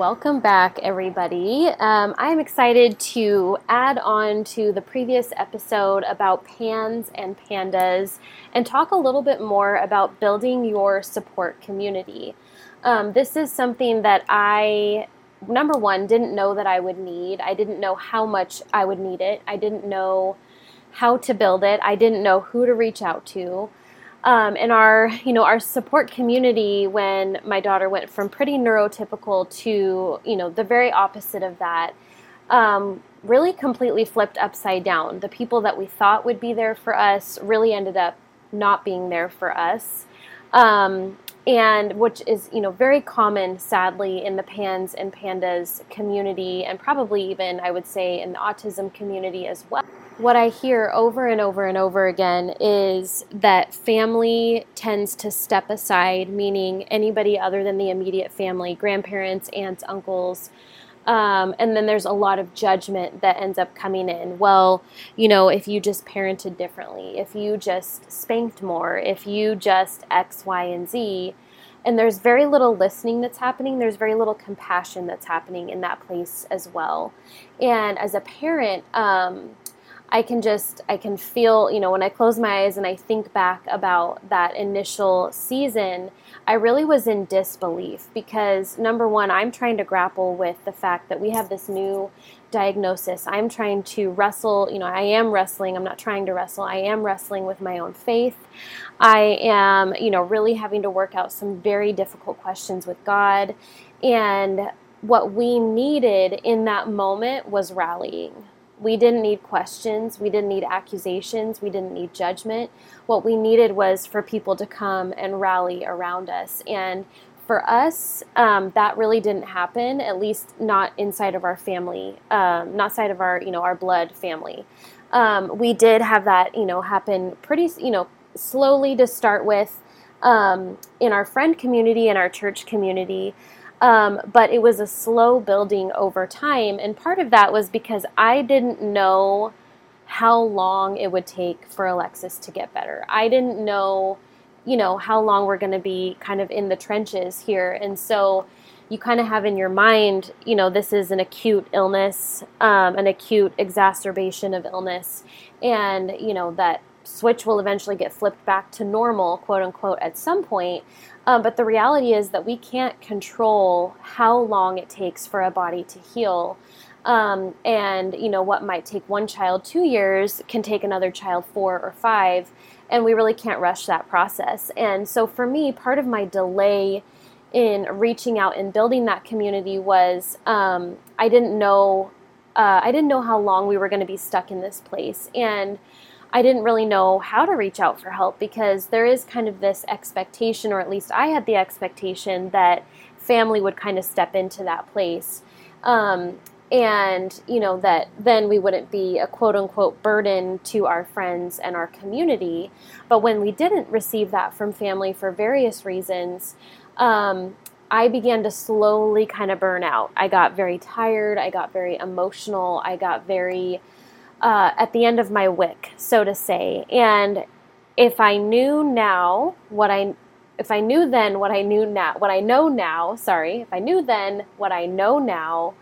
Welcome back, everybody. Um, I'm excited to add on to the previous episode about pans and pandas and talk a little bit more about building your support community. Um, this is something that I number one, didn't know that I would need. I didn't know how much I would need it. I didn't know how to build it. I didn't know who to reach out to. Um, and our, you know, our support community when my daughter went from pretty neurotypical to, you know, the very opposite of that, um, really completely flipped upside down. The people that we thought would be there for us really ended up not being there for us. Um, and which is you know very common sadly in the pans and pandas community and probably even i would say in the autism community as well what i hear over and over and over again is that family tends to step aside meaning anybody other than the immediate family grandparents aunts uncles um, and then there's a lot of judgment that ends up coming in. Well, you know, if you just parented differently, if you just spanked more, if you just X, Y, and Z, and there's very little listening that's happening, there's very little compassion that's happening in that place as well. And as a parent, um, I can just I can feel, you know, when I close my eyes and I think back about that initial season, I really was in disbelief because number 1, I'm trying to grapple with the fact that we have this new diagnosis. I'm trying to wrestle, you know, I am wrestling. I'm not trying to wrestle. I am wrestling with my own faith. I am, you know, really having to work out some very difficult questions with God. And what we needed in that moment was rallying we didn't need questions. We didn't need accusations. We didn't need judgment. What we needed was for people to come and rally around us. And for us, um, that really didn't happen, at least not inside of our family, um, not side of our, you know, our blood family. Um, we did have that, you know, happen pretty, you know, slowly to start with um, in our friend community and our church community. Um, but it was a slow building over time. And part of that was because I didn't know how long it would take for Alexis to get better. I didn't know, you know, how long we're going to be kind of in the trenches here. And so you kind of have in your mind, you know, this is an acute illness, um, an acute exacerbation of illness. And, you know, that switch will eventually get flipped back to normal, quote unquote, at some point. Um, but the reality is that we can't control how long it takes for a body to heal. Um, and you know what might take one child two years can take another child four or five, and we really can't rush that process. And so for me, part of my delay in reaching out and building that community was um, I didn't know uh, I didn't know how long we were going to be stuck in this place, and I didn't really know how to reach out for help because there is kind of this expectation, or at least I had the expectation that family would kind of step into that place. Um, and, you know, that then we wouldn't be a quote unquote burden to our friends and our community. But when we didn't receive that from family for various reasons, um, I began to slowly kind of burn out. I got very tired. I got very emotional. I got very uh, at the end of my wick, so to say. And if I knew now what I if I knew then what I knew now, what I know now, sorry, if I knew then what I know now,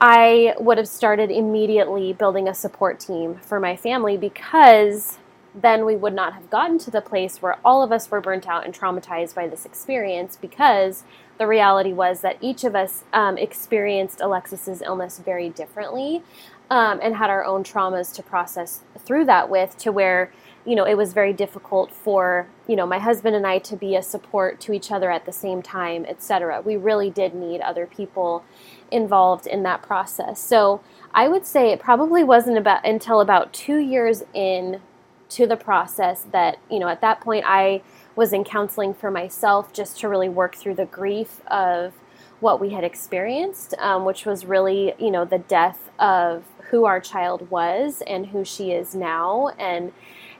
I would have started immediately building a support team for my family because then we would not have gotten to the place where all of us were burnt out and traumatized by this experience because the reality was that each of us um, experienced Alexis's illness very differently um, and had our own traumas to process through that with to where you know, it was very difficult for, you know, my husband and I to be a support to each other at the same time, etc. We really did need other people involved in that process. So I would say it probably wasn't about until about two years in to the process that, you know, at that point I was in counseling for myself just to really work through the grief of what we had experienced, um, which was really, you know, the death of who our child was and who she is now. And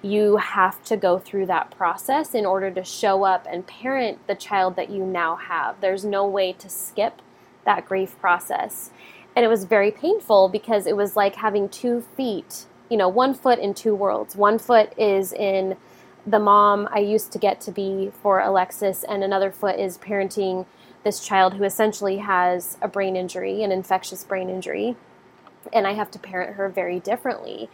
you have to go through that process in order to show up and parent the child that you now have. There's no way to skip that grief process. And it was very painful because it was like having two feet, you know, one foot in two worlds. One foot is in the mom I used to get to be for Alexis, and another foot is parenting this child who essentially has a brain injury, an infectious brain injury, and I have to parent her very differently.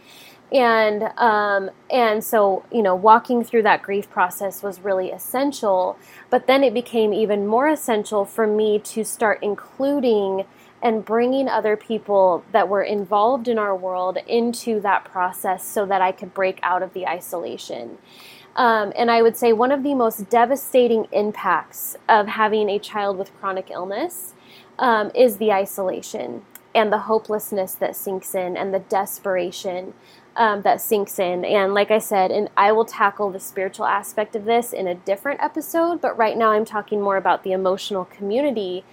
And um, and so you know, walking through that grief process was really essential. But then it became even more essential for me to start including and bringing other people that were involved in our world into that process so that I could break out of the isolation. Um, and I would say one of the most devastating impacts of having a child with chronic illness um, is the isolation and the hopelessness that sinks in and the desperation um, that sinks in. And like I said, and I will tackle the spiritual aspect of this in a different episode, but right now I'm talking more about the emotional community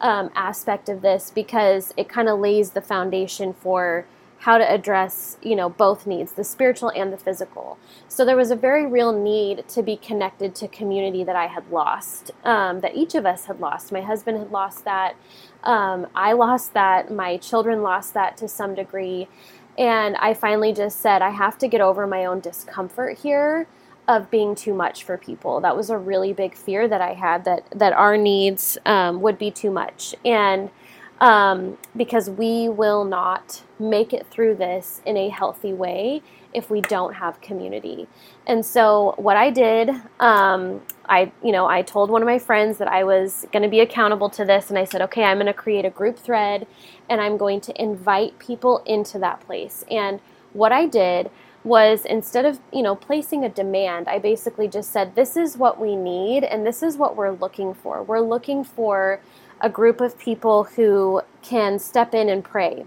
um, aspect of this because it kind of lays the foundation for how to address you know both needs the spiritual and the physical. So there was a very real need to be connected to community that i had lost um, that each of us had lost. My husband had lost that. Um, i lost that. My children lost that to some degree. And i finally just said i have to get over my own discomfort here of being too much for people. That was a really big fear that i had that that our needs um, would be too much. And um, because we will not make it through this in a healthy way if we don't have community. And so what I did, um, I you know I told one of my friends that I was going to be accountable to this, and I said, okay, I'm going to create a group thread, and I'm going to invite people into that place. And what I did was instead of you know placing a demand i basically just said this is what we need and this is what we're looking for we're looking for a group of people who can step in and pray,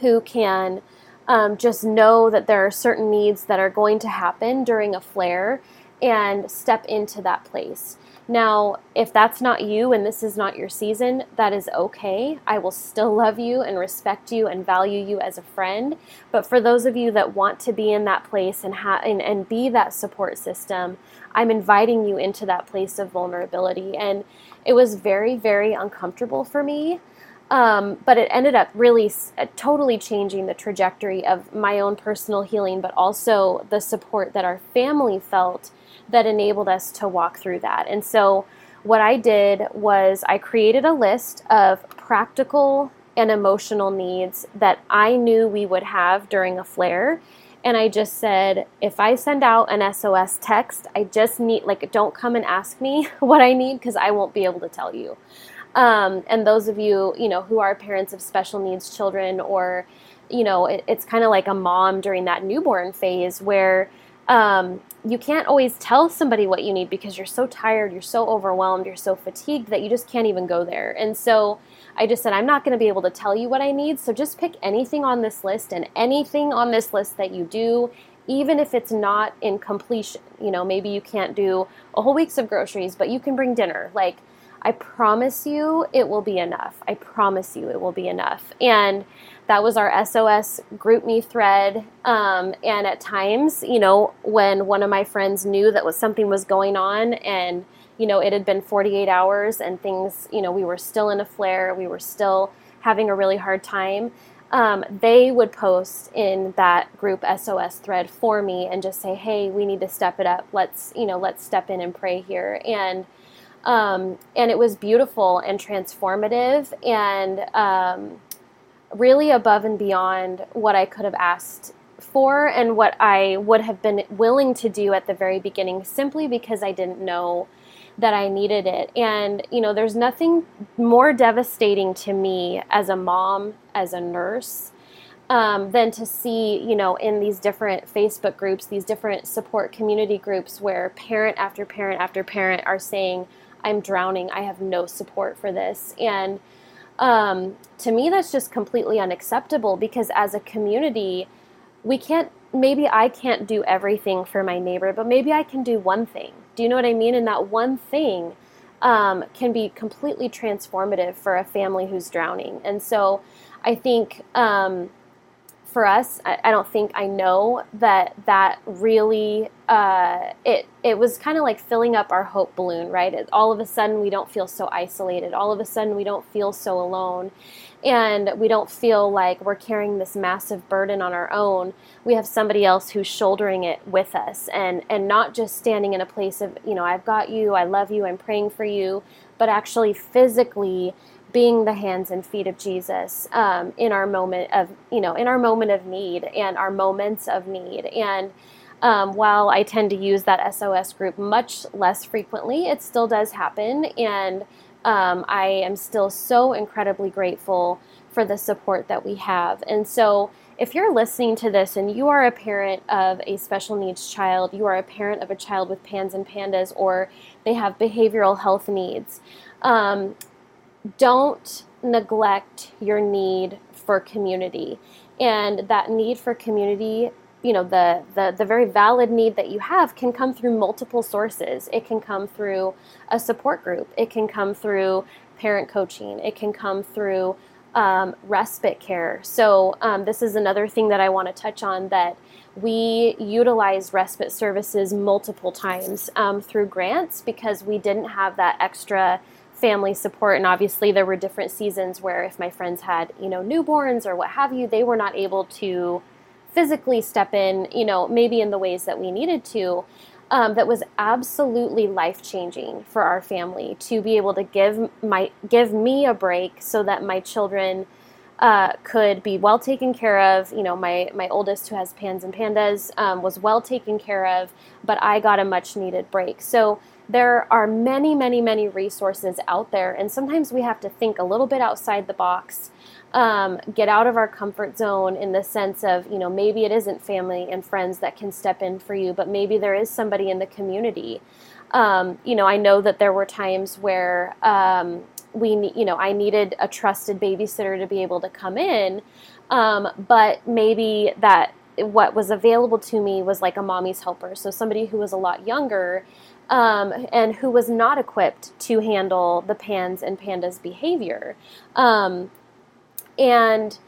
who can um, just know that there are certain needs that are going to happen during a flare and step into that place. Now, if that's not you and this is not your season, that is okay. I will still love you and respect you and value you as a friend. But for those of you that want to be in that place and, ha- and, and be that support system, I'm inviting you into that place of vulnerability. And it was very, very uncomfortable for me. Um, but it ended up really uh, totally changing the trajectory of my own personal healing, but also the support that our family felt that enabled us to walk through that. And so, what I did was I created a list of practical and emotional needs that I knew we would have during a flare and I just said, if I send out an SOS text, I just need, like, don't come and ask me what I need because I won't be able to tell you. Um, and those of you, you know, who are parents of special needs children, or, you know, it, it's kind of like a mom during that newborn phase where um, you can't always tell somebody what you need because you're so tired, you're so overwhelmed, you're so fatigued that you just can't even go there. And so, I just said, I'm not going to be able to tell you what I need. So just pick anything on this list and anything on this list that you do, even if it's not in completion. You know, maybe you can't do a whole week's of groceries, but you can bring dinner. Like, I promise you it will be enough. I promise you it will be enough. And that was our SOS GroupMe thread. Um, and at times, you know, when one of my friends knew that was something was going on and you know, it had been 48 hours and things, you know, we were still in a flare, we were still having a really hard time. Um, they would post in that group SOS thread for me and just say, "Hey, we need to step it up. Let's, you know, let's step in and pray here." And um, and it was beautiful and transformative and um, really above and beyond what I could have asked for and what I would have been willing to do at the very beginning, simply because I didn't know that I needed it. And, you know, there's nothing more devastating to me as a mom, as a nurse, um, than to see, you know, in these different Facebook groups, these different support community groups where parent after parent after parent are saying, I'm drowning, I have no support for this. And um, to me, that's just completely unacceptable because as a community, we can't, maybe I can't do everything for my neighbor, but maybe I can do one thing. Do you know what I mean? And that one thing um, can be completely transformative for a family who's drowning. And so I think um, for us, I, I, don't think I know that that really uh, it it was kind of like filling up our hope balloon, right? It, all of a sudden, we don't feel so isolated. All of a sudden, we don't feel so alone, and we don't feel like we're carrying this massive burden on our own. We have somebody else who's shouldering it with us, and and not just standing in a place of you know I've got you, I love you, I'm praying for you, but actually physically being the hands and feet of Jesus um, in our moment of, you know, in our moment of need and our moments of need. And um, while I tend to use that SOS group much less frequently, it still does happen. And um, I am still so incredibly grateful for the support that we have. And so, if you're listening to this and you are a parent of a special needs child, you are a parent of a child with PANS and PANDAS, or they have behavioral health needs, um, don't neglect your need for community. And that need for community, you know, the, the, the very valid need that you have can come through multiple sources. It can come through a support group, it can come through parent coaching, it can come through um, respite care. So, um, this is another thing that I want to touch on that we utilize respite services multiple times um, through grants because we didn't have that extra family support and obviously there were different seasons where if my friends had you know newborns or what have you they were not able to physically step in you know maybe in the ways that we needed to um, that was absolutely life changing for our family to be able to give my give me a break so that my children uh, could be well taken care of. You know, my my oldest who has pans and pandas um, was well taken care of, but I got a much needed break. So there are many, many, many resources out there, and sometimes we have to think a little bit outside the box, um, get out of our comfort zone in the sense of, you know, maybe it isn't family and friends that can step in for you, but maybe there is somebody in the community. Um, you know, I know that there were times where um, we, you know, I needed a trusted babysitter to be able to come in, um, but maybe that what was available to me was like a mommy's helper, so somebody who was a lot younger um, and who was not equipped to handle the pans and pandas behavior. Um, and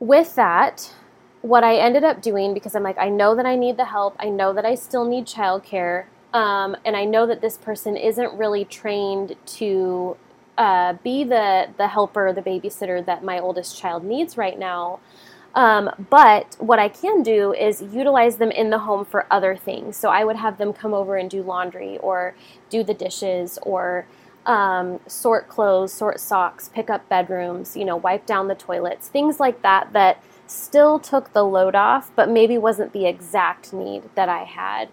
with that, what I ended up doing, because I'm like, I know that I need the help, I know that I still need childcare, um, and I know that this person isn't really trained to uh, be the the helper, the babysitter that my oldest child needs right now. Um, but what I can do is utilize them in the home for other things. So I would have them come over and do laundry or do the dishes or um, sort clothes, sort socks, pick up bedrooms, you know, wipe down the toilets, things like that that still took the load off, but maybe wasn't the exact need that I had.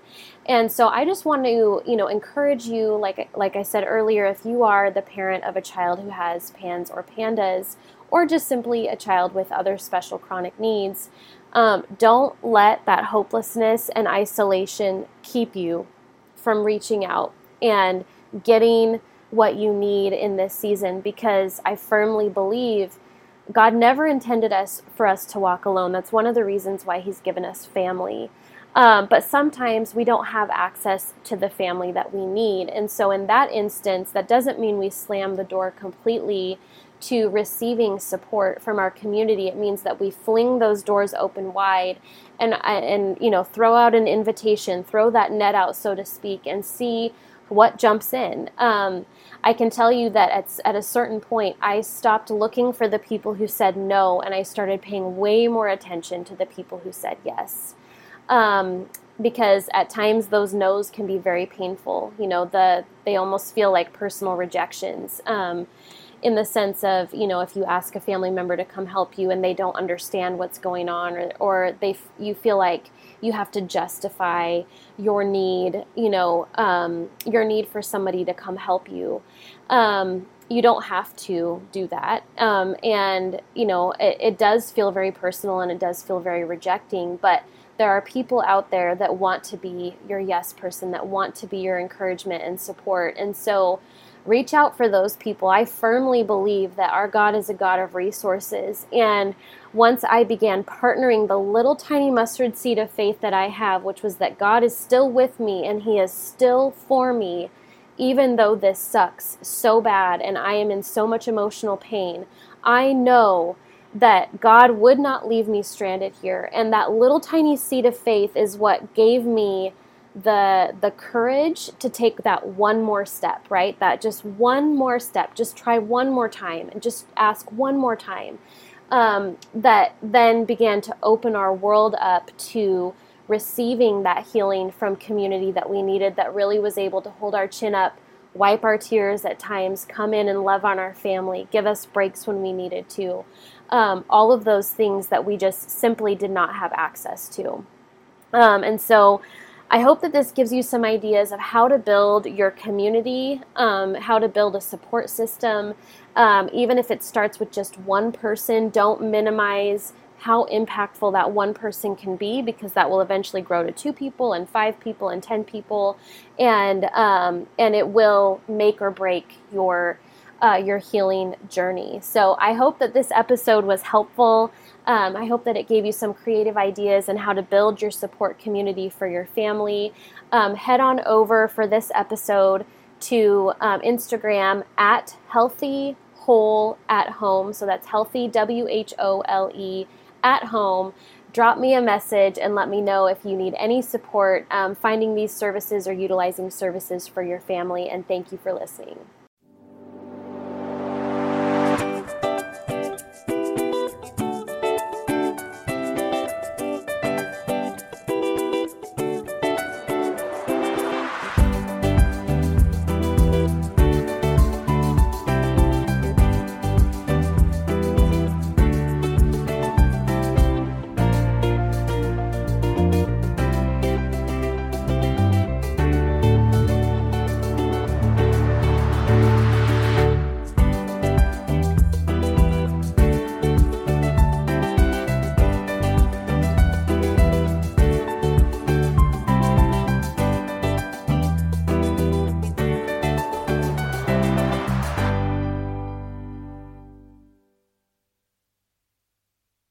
And so I just want to, you know, encourage you, like like I said earlier, if you are the parent of a child who has PANS or PANDAS or just simply a child with other special chronic needs, um, don't let that hopelessness and isolation keep you from reaching out and getting what you need in this season because I firmly believe God never intended us for us to walk alone. That's one of the reasons why He's given us family. Um, but sometimes we don't have access to the family that we need. And so, in that instance, that doesn't mean we slam the door completely to receiving support from our community. It means that we fling those doors open wide and and you know throw out an invitation, throw that net out, so to speak, and see what jumps in. Um, I can tell you that at, at a certain point, I stopped looking for the people who said no, and I started paying way more attention to the people who said yes. Um, because at times those no's can be very painful. You know, the they almost feel like personal rejections. Um, in the sense of you know if you ask a family member to come help you and they don't understand what's going on or, or they you feel like you have to justify your need you know um, your need for somebody to come help you um, you don't have to do that. Um, and, you know, it, it does feel very personal and it does feel very rejecting, but there are people out there that want to be your yes person, that want to be your encouragement and support. And so reach out for those people. I firmly believe that our God is a God of resources. And once I began partnering the little tiny mustard seed of faith that I have, which was that God is still with me and He is still for me, even though this sucks so bad and I am in so much emotional pain, I know that God would not leave me stranded here. And that little tiny seed of faith is what gave me the the courage to take that one more step, right? That just one more step, just try one more time and just ask one more time. Um, that then began to open our world up to receiving that healing from community that we needed that really was able to hold our chin up wipe our tears at times, come in and love on our family, give us breaks when we needed to. Um, all of those things that we just simply did not have access to. Um, and so I hope that this gives you some ideas of how to build your community, um, how to build a support system. Um, even if it starts with just one person, don't minimize how impactful that one person can be because that will eventually grow to two people and five people and ten people, and um, and it will make or break your uh, your healing journey. So I hope that this episode was helpful. Um, I hope that it gave you some creative ideas on how to build your support community for your family. Um, head on over for this episode to um, Instagram at healthy whole at home. So that's healthy W H O L E at home, drop me a message and let me know if you need any support um, finding these services or utilizing services for your family. And thank you for listening.